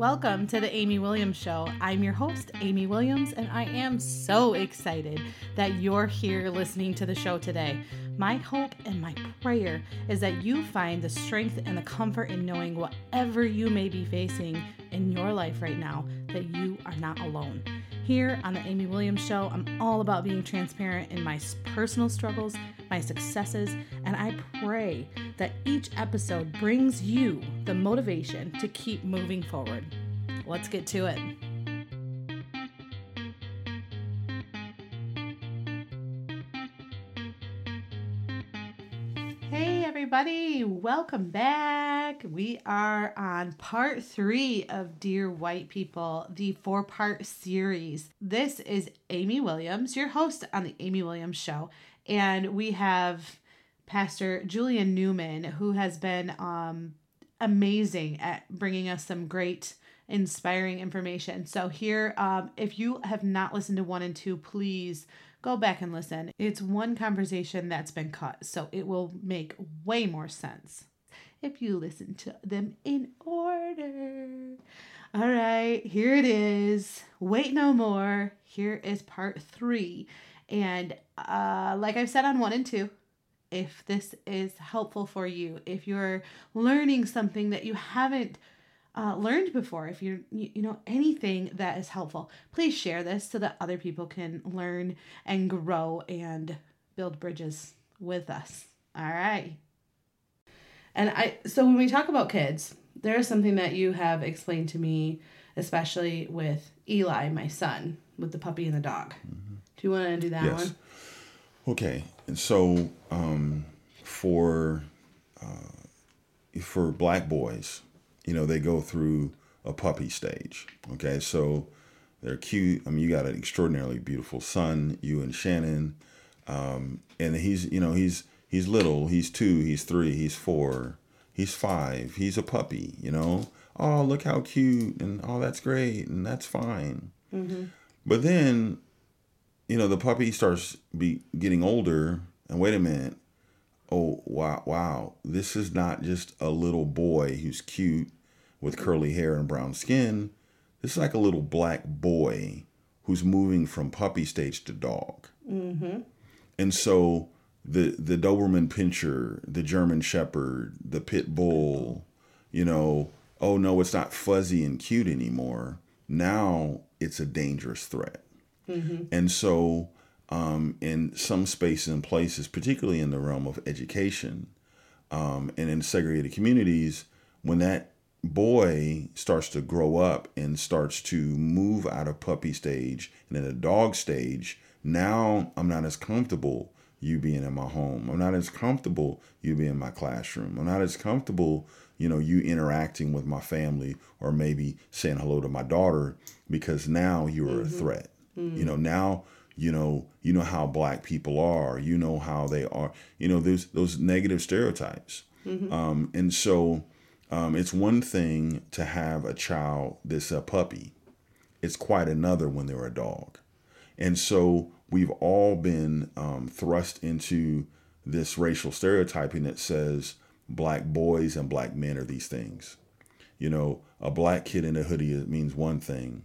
Welcome to the Amy Williams Show. I'm your host, Amy Williams, and I am so excited that you're here listening to the show today. My hope and my prayer is that you find the strength and the comfort in knowing whatever you may be facing in your life right now, that you are not alone. Here on the Amy Williams Show, I'm all about being transparent in my personal struggles, my successes, and I pray that each episode brings you the motivation to keep moving forward. Let's get to it. Hey, everybody, welcome back. We are on part three of Dear White People, the four part series. This is Amy Williams, your host on The Amy Williams Show, and we have Pastor Julian Newman, who has been um, amazing at bringing us some great inspiring information. So, here, um, if you have not listened to one and two, please go back and listen. It's one conversation that's been cut, so it will make way more sense if you listen to them in order. All right, here it is. Wait no more. Here is part three. And uh, like I've said on one and two, if this is helpful for you, if you're learning something that you haven't uh, learned before, if you're, you, you know, anything that is helpful, please share this so that other people can learn and grow and build bridges with us. All right. And I, so when we talk about kids, there is something that you have explained to me, especially with Eli, my son, with the puppy and the dog. Mm-hmm. Do you want to do that yes. one? Okay. And so um, for uh, for black boys, you know, they go through a puppy stage. Okay, so they're cute. I mean, you got an extraordinarily beautiful son, you and Shannon, um, and he's, you know, he's he's little. He's two. He's three. He's four. He's five. He's a puppy. You know. Oh, look how cute, and oh, that's great, and that's fine. Mm-hmm. But then, you know, the puppy starts be getting older, and wait a minute, oh wow wow this is not just a little boy who's cute with curly hair and brown skin. This is like a little black boy who's moving from puppy stage to dog. Mm-hmm. and so the the doberman pinscher the german shepherd the pit bull you know oh no it's not fuzzy and cute anymore. Now it's a dangerous threat mm-hmm. and so um, in some spaces and places, particularly in the realm of education um, and in segregated communities, when that boy starts to grow up and starts to move out of puppy stage and in a dog stage, now I'm not as comfortable you being in my home. I'm not as comfortable you being in my classroom. I'm not as comfortable, you know, you interacting with my family or maybe saying hello to my daughter because now you're mm-hmm. a threat. Mm-hmm. You know, now you know you know how black people are you know how they are you know those those negative stereotypes mm-hmm. um, and so um, it's one thing to have a child that's a puppy it's quite another when they're a dog and so we've all been um, thrust into this racial stereotyping that says black boys and black men are these things you know a black kid in a hoodie means one thing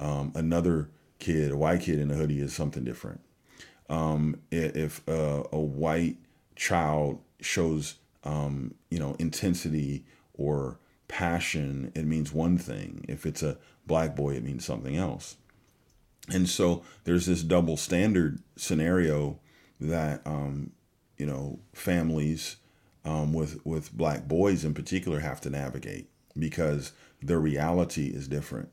um, another kid, a white kid in a hoodie is something different. Um, if uh, a white child shows, um, you know, intensity or passion, it means one thing. If it's a black boy, it means something else. And so there's this double standard scenario that, um, you know, families um, with with black boys in particular have to navigate because their reality is different.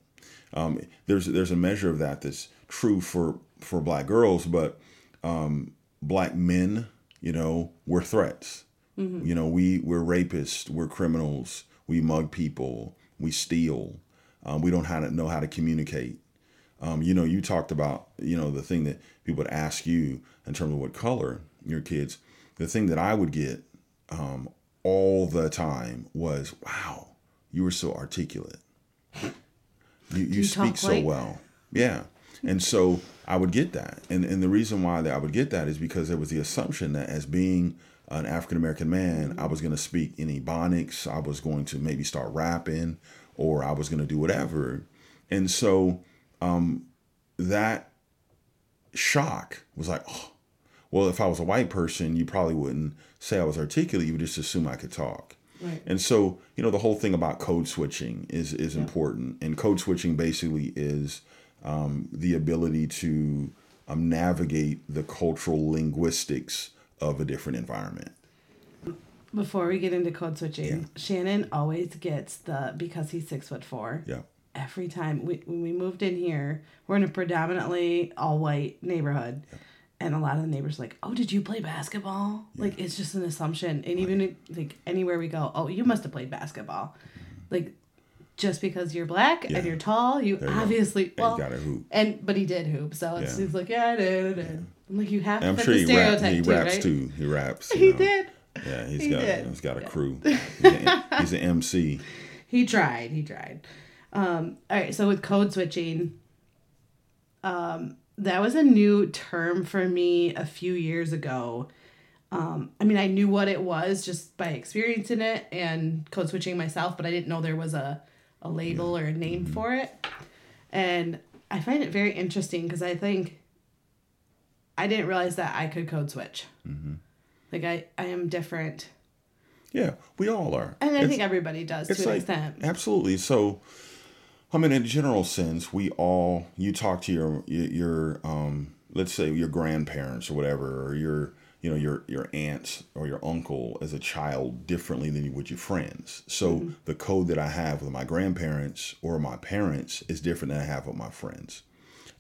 Um, there's there's a measure of that that's true for for black girls, but um, black men, you know, we're threats. Mm-hmm. You know, we we're rapists, we're criminals, we mug people, we steal, um, we don't how to know how to communicate. Um, you know, you talked about you know the thing that people would ask you in terms of what color your kids. The thing that I would get um, all the time was, "Wow, you were so articulate." You, you, you speak so well. Yeah. And so I would get that. And, and the reason why that I would get that is because there was the assumption that as being an African American man, I was going to speak in Ebonics. I was going to maybe start rapping or I was going to do whatever. And so um, that shock was like, oh, well, if I was a white person, you probably wouldn't say I was articulate. You would just assume I could talk. Right. And so, you know, the whole thing about code switching is is Yeah. important. And code switching basically is um, the ability to um, navigate the cultural linguistics of a different environment. Before we get into code switching, Yeah. Shannon always gets the because he's six foot four. Yeah. Every time we when we moved in here, we're in a predominantly all white neighborhood. And a lot of the neighbors are like, oh, did you play basketball? Like it's just an assumption. And even like anywhere we go, oh, you must have played basketball. Like just because you're black Yeah. and you're tall, you you obviously And well got to hoop. and but he did hoop, so it's Yeah. he's like, yeah, I did, I did. I'm like, you have to I'm sure the he, rap, he too, raps right? too. He raps. He know. did. Yeah, he's He got did. he's got a crew. He's, he's an MC. He tried. He tried. Um, all right. So with code switching, um, that was a new term for me a few years ago. Um, I mean, I knew what it was just by experiencing it and code switching myself, but I didn't know there was a, a label or a name for it. And I find it very interesting because I think I didn't realize that I could code switch. Like I, I am different, Yeah, we all are. and I It's- think everybody does to an like extent. absolutely so i mean in a general sense we all you talk to your your, um let's say your grandparents or whatever or your you know your your aunts or your uncle as a child differently than you would your friends. So the code that i have with my grandparents or my parents is different than i have with my friends.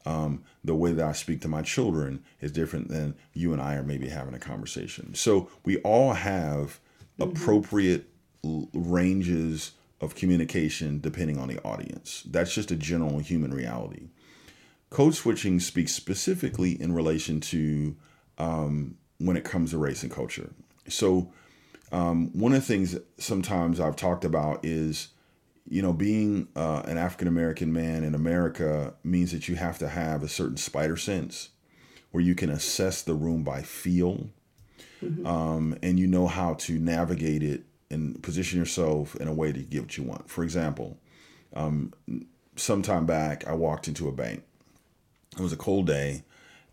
Um, the way that I speak to my children is different than you and I are maybe having a conversation. So we all have appropriate l- ranges of communication depending on the audience. That's just a general human reality. Code switching speaks specifically in relation to um, when it comes to race and culture. So um, one of the things sometimes I've talked about is you know, being uh, an African American man in America means that you have to have a certain spider sense where you can assess the room by feel um, and you know how to navigate it and position yourself in a way to get what you want. For example, um, sometime back, I walked into a bank. It was a cold day,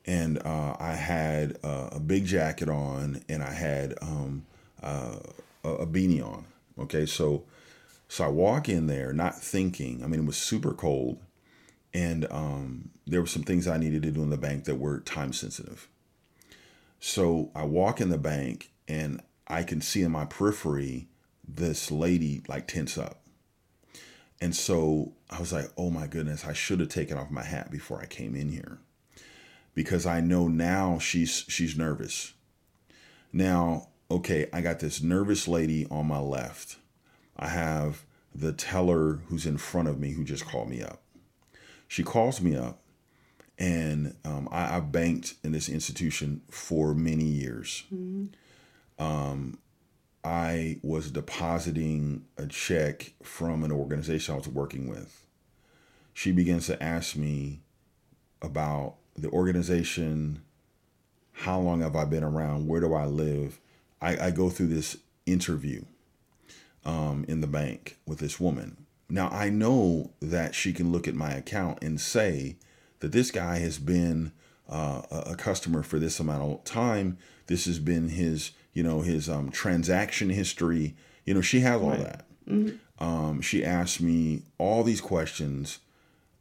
and uh, I had uh, a big jacket on and I had um, uh, a a beanie on. Okay, so so I walk in there not thinking. I mean, it was super cold, and um, there were some things I needed to do in the bank that were time sensitive. So I walk in the bank, and I can see in my periphery this lady like tense up. And so I was like, oh my goodness, I should have taken off my hat before I came in here. Because I know now she's she's nervous. Now, okay, I got this nervous lady on my left. I have the teller who's in front of me who just called me up. She calls me up, and um, I, I banked in this institution for many years. Um, I was depositing a check from an organization I was working with. She begins to ask me about the organization, how long have I been around, where do I live. I, I go through this interview um, in the bank with this woman. Now I know that she can look at my account and say that this guy has been uh, a a customer for this amount of time. This has been his, you know, his um, transaction history. You know, she has all Right. that. Um, she asked me all these questions,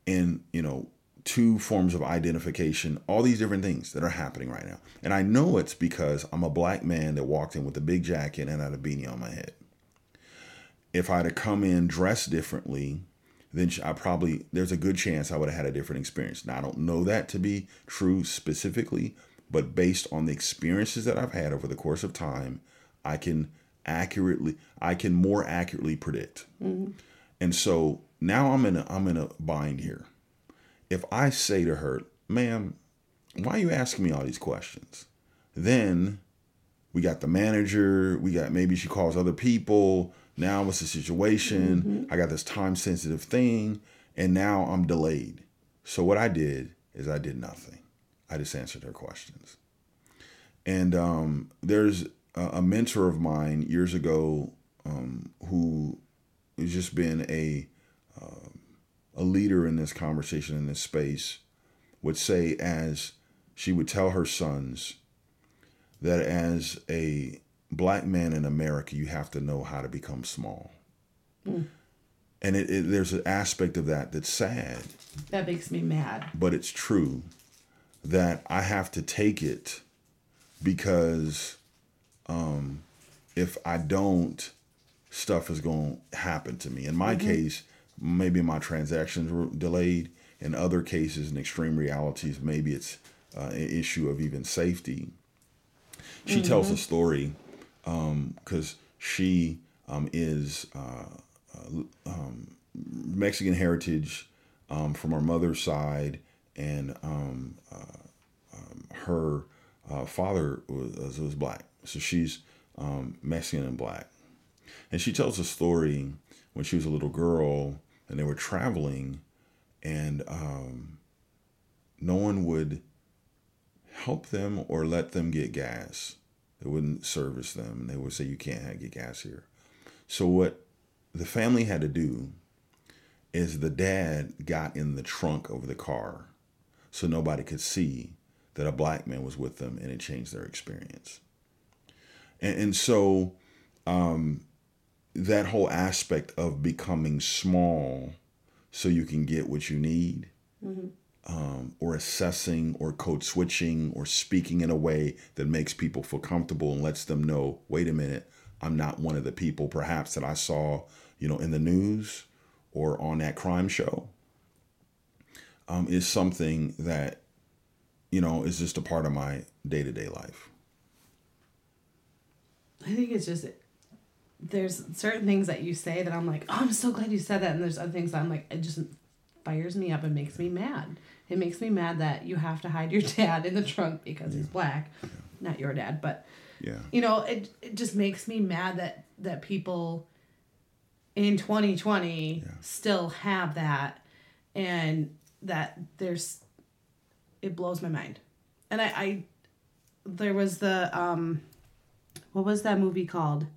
and you know, two forms of identification, all these different things that are happening right now. And I know it's because I'm a black man that walked in with a big jacket and had a beanie on my head if I'd have come in dressed differently, then I probably there's a good chance I would have had a different experience. Now I don't know that to be true specifically, but based on the experiences that I've had over the course of time, I can accurately I can more accurately predict. Mm-hmm. And so now I'm in a I'm in a bind here. If I say to her, "Ma'am, why are you asking me all these questions?" Then we got the manager we got maybe she calls other people now what's the situation mm-hmm. i got this time sensitive thing and now i'm delayed so what i did is i did nothing i just answered her questions and um, there's a, mentor of mine years ago um, who has just been a a leader in this conversation in this space would say as she would tell her sons that as a black man in America, you have to know how to become small. Mm. And it, it, there's an aspect of that that's sad. That makes me mad. But it's true that I have to take it because um, if I don't, stuff is going to happen to me. In my mm-hmm. case, maybe my transactions were delayed. In other cases, in extreme realities, maybe it's uh, an issue of even safety. She mm-hmm. tells a story because um, she um, is uh, uh, um, Mexican heritage um, from her mother's side, and um, uh, um, her uh, father was, was black. So she's Mexican and black. And she tells a story when she was a little girl and they were traveling, and um, no one would help them or let them get gas. They wouldn't service them. They would say, You can't get gas here. So, what the family had to do is the dad got in the trunk of the car so nobody could see that a black man was with them and it changed their experience. And, and so, um, that whole aspect of becoming small so you can get what you need, mm-hmm. um, or assessing, or code switching, or speaking in a way that makes people feel comfortable and lets them know, wait a minute, I'm not one of the people perhaps that I saw, you know, in the news or on that crime show. Um, is something that, you know, is just a part of my day to day life. I think it's just there's certain things that you say that I'm like, oh, I'm so glad you said that, and there's other things I'm like, it just fires me up and makes me mad. It makes me mad that you have to hide your dad in the trunk because yeah. he's black, yeah. not your dad, but yeah, you know, it it just makes me mad that that people in 2020 yeah. still have that, and that there's, it blows my mind, and I, I there was the um, what was that movie called?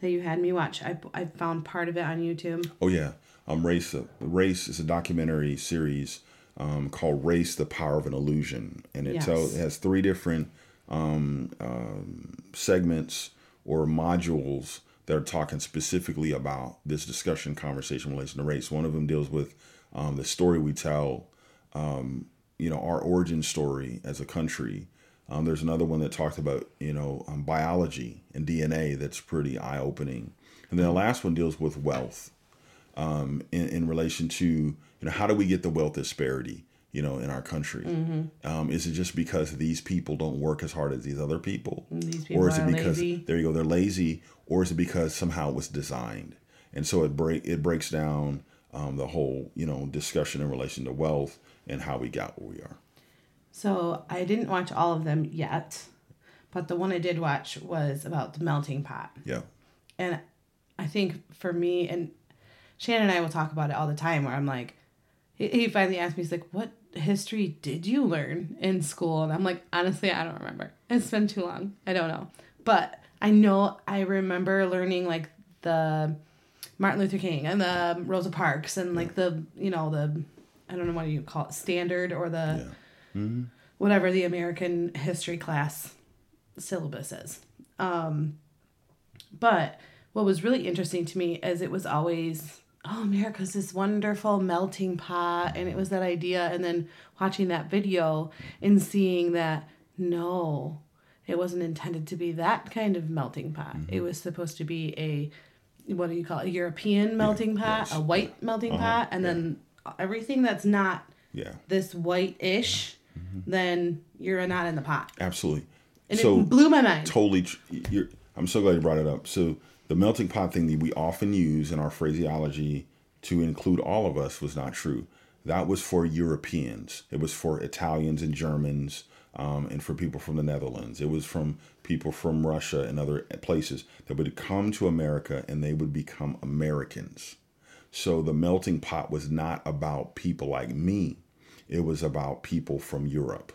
that you had me watch. I, I found part of it on YouTube. Oh yeah, um, race. Uh, race is a documentary series um, called "Race: The Power of an Illusion," and it yes. tells it has three different um, um, segments or modules that are talking specifically about this discussion conversation relation to race. One of them deals with um, the story we tell, um, you know, our origin story as a country um, there's another one that talked about you know um, biology and DNA that's pretty eye opening, and then the last one deals with wealth, um, in, in relation to you know how do we get the wealth disparity you know in our country? Mm-hmm. Um, is it just because these people don't work as hard as these other people, these people or is it because lazy. there you go they're lazy, or is it because somehow it was designed? And so it break it breaks down um, the whole you know discussion in relation to wealth and how we got where we are. So I didn't watch all of them yet, but the one I did watch was about the melting pot. Yeah. And I think for me, and Shannon and I will talk about it all the time, where I'm like, he, finally asked me, he's like, what history did you learn in school? And I'm like, honestly, I don't remember. It's been too long. I don't know. But I know I remember learning like the Martin Luther King and the Rosa Parks and like the, you know, the, I don't know what you call it, standard or the. Yeah mm-hmm. whatever the American history class syllabus is. Um, but what was really interesting to me is it was always, oh, America's this wonderful melting pot. And it was that idea. And then watching that video and seeing that, no, it wasn't intended to be that kind of melting pot. Mm-hmm. It was supposed to be a, what do you call it, a European melting pot, yes. a white melting uh-huh. pot. And yeah. then everything that's not yeah. this white ish mm-hmm. then you're not in the pot. Absolutely. And so it blew my mind. Totally. You're, I'm so glad you brought it up. So the melting pot thing that we often use in our phraseology to include all of us was not true. That was for Europeans. It was for Italians and Germans, um, and for people from the Netherlands. It was from people from Russia and other places that would come to America and they would become Americans. So the melting pot was not about people like me it was about people from Europe.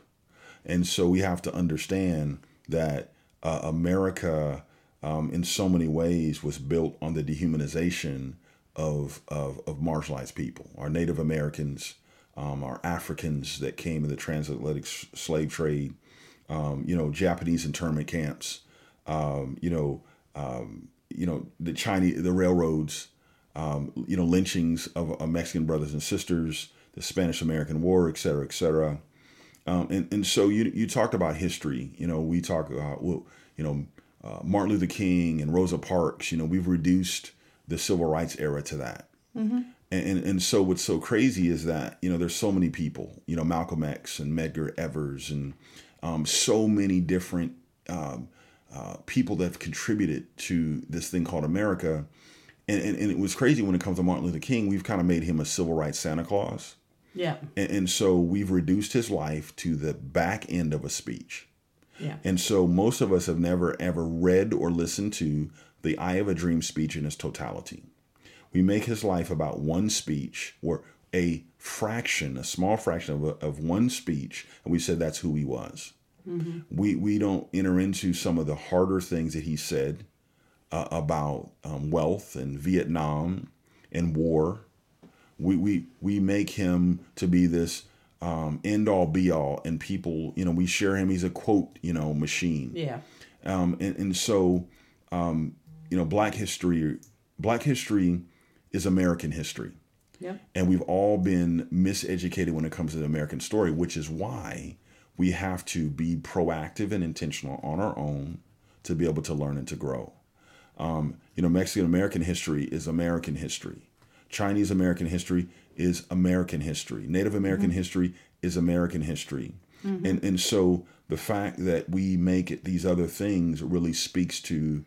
And so we have to understand that uh, America, um, in so many ways, was built on the dehumanization of of, of marginalized people, our Native Americans, um, our Africans that came in the transatlantic s- slave trade, um, you know, Japanese internment camps, um, you know, um, you know, the Chinese, the railroads, um, you know, lynchings of, of Mexican brothers and sisters, the Spanish American War, et cetera, et cetera. Um, and, and so you, you talked about history. You know, we talk about, well, you know, uh, Martin Luther King and Rosa Parks, you know, we've reduced the civil rights era to that. And, and, and so what's so crazy is that, you know, there's so many people, you know, Malcolm X and Medgar Evers and um, so many different um, uh, people that have contributed to this thing called America. And, and, and it was crazy when it comes to Martin Luther King, we've kind of made him a civil rights Santa Claus. Yeah. And, and so we've reduced his life to the back end of a speech. Yeah. And so most of us have never ever read or listened to the I Have a Dream speech in its totality. We make his life about one speech or a fraction, a small fraction of, a, of one speech, and we said that's who he was. We, we don't enter into some of the harder things that he said uh, about um, wealth and Vietnam and war. We, we, we make him to be this um, end all be all, and people, you know, we share him. He's a quote, you know, machine. Yeah. Um, and, and so, um, you know, Black history, Black history is American history. Yep. And we've all been miseducated when it comes to the American story, which is why we have to be proactive and intentional on our own to be able to learn and to grow. Um, you know, Mexican American history is American history. Chinese American history is American history. Native American history is American history. And and so the fact that we make it these other things really speaks to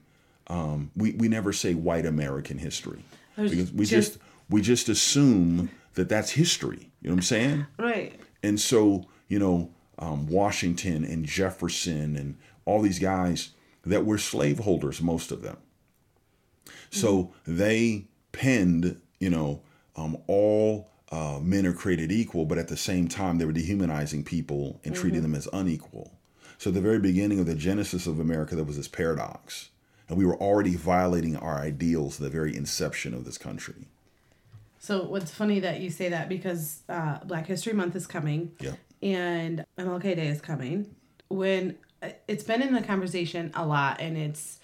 um, we, we never say white American history because we just- just we just assume that that's history. You know what I'm saying? Right. And so, you know, um, Washington and Jefferson and all these guys that were slaveholders, most of them. So they penned, you know, um, all uh, men are created equal, but at the same time, they were dehumanizing people and treating them as unequal. So, at the very beginning of the genesis of America, there was this paradox. And we were already violating our ideals at the very inception of this country. So what's funny that you say that because uh, Black History Month is coming. Yeah. And MLK Day is coming. When uh, it's been in the conversation a lot, and it's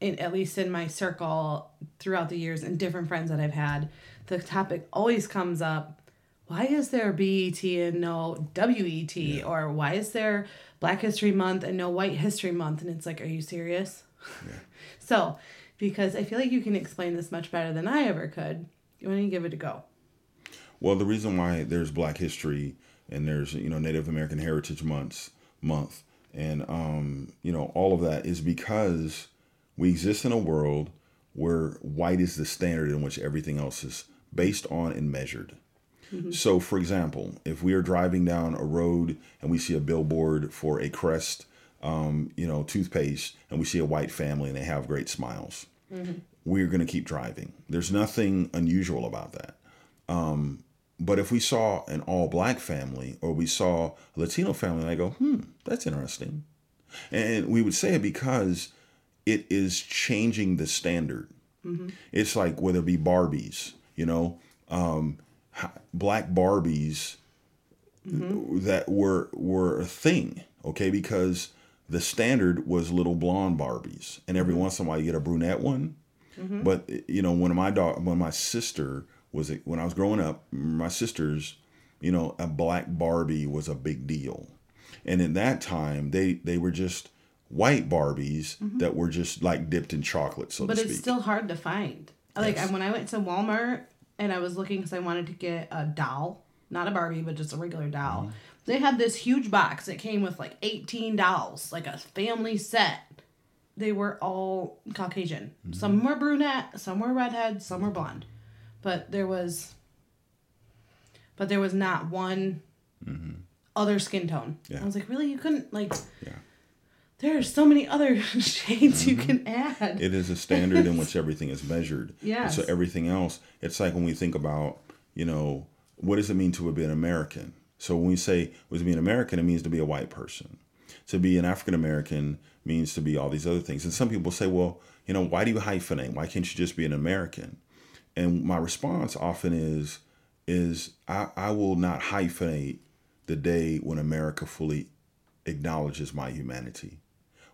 in at least in my circle throughout the years and different friends that I've had, the topic always comes up. Why is there BET and no WET? Or why is there Black History Month and no White History Month? And it's like, are you serious? So, because I feel like you can explain this much better than I ever could, you want to give it a go. Well, the reason why there's Black History and there's you know Native American Heritage Months month and um, you know all of that is because we exist in a world where white is the standard in which everything else is based on and measured. So, for example, if we are driving down a road and we see a billboard for a Crest, um, you know, toothpaste, and we see a white family and they have great smiles, we're going to keep driving. There's nothing unusual about that. Um, but if we saw an all black family or we saw a Latino family, and I go, hmm, that's interesting. And we would say it because it is changing the standard. It's like whether it be Barbies, you know, um, black Barbies that were were a thing, okay, because the standard was little blonde Barbies, and every mm-hmm. once in a while you get a brunette one. Mm-hmm. But you know, when my dog, when my sister was when I was growing up, my sisters, you know, a black Barbie was a big deal, and in that time they they were just white Barbies mm-hmm. that were just like dipped in chocolate, so But it's still hard to find. Like Yes. when I went to Walmart and I was looking because I wanted to get a doll, not a Barbie, but just a regular doll. Mm-hmm. They had this huge box that came with like 18 dolls, like a family set. They were all Caucasian. Mm-hmm. Some were brunette, some were redhead, some were blonde. But there was but there was not one other skin tone. Mm-hmm. Yeah. I was like, really? You couldn't like Yeah. there are so many other shades you can add. Mm-hmm. It is a standard in which everything is measured. Yeah. So everything else, it's like when we think about, you know, what does it mean to be an American? So when we say what does it mean American, it means to be a white person. To be an African American means to be all these other things. And some people say, well, you know, why do you hyphenate? Why can't you just be an American? and my response often is is I, I will not hyphenate the day when America fully acknowledges my humanity.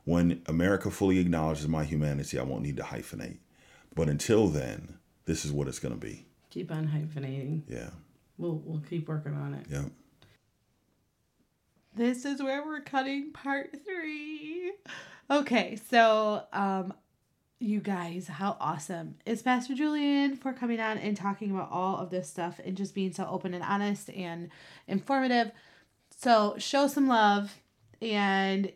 When America fully acknowledges my humanity, I won't need to hyphenate. But until then, this is what it's going to be. Keep on hyphenating. Yeah. We'll we'll keep working on it. Yeah. This is where we're cutting part three. Okay, so um you guys, how awesome is Pastor Julian for coming on and talking about all of this stuff and just being so open and honest and informative. So show some love and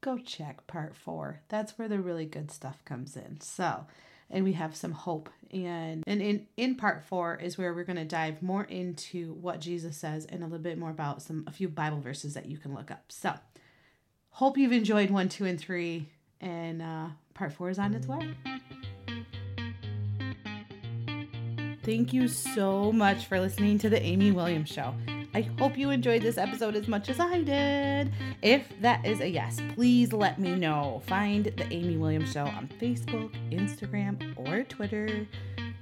go check part four. That's where the really good stuff comes in. So and we have some hope. And and in in part four is where we're to dive more into what jesus says and a little bit more about some a few bible verses that you can look up. So hope you've enjoyed one two and three and uh part four is on its way. Thank you so much for listening to the amy williams show I hope you enjoyed this episode as much as I did. If that is a yes, please let me know. Find the Amy Williams Show on Facebook, Instagram, or Twitter,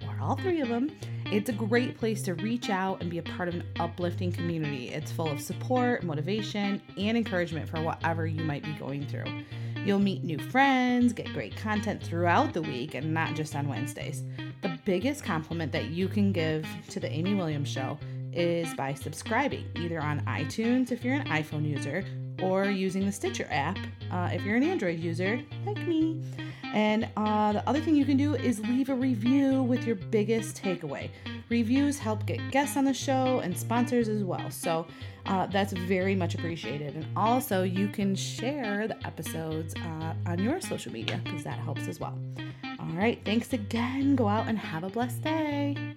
or all three of them. It's a great place to reach out and be a part of an uplifting community. It's full of support, motivation, and encouragement for whatever you might be going through. You'll meet new friends, get great content throughout the week, and not just on Wednesdays. The biggest compliment that you can give to the Amy Williams Show is by subscribing either on iTunes if you're an iPhone user or using the Stitcher app uh, if you're an Android user like me. And uh, the other thing you can do is leave a review with your biggest takeaway. Reviews help get guests on the show and sponsors as well. So uh, that's very much appreciated. And also, you can share the episodes uh, on your social media because that helps as well. All right, thanks again. Go out and have a blessed day.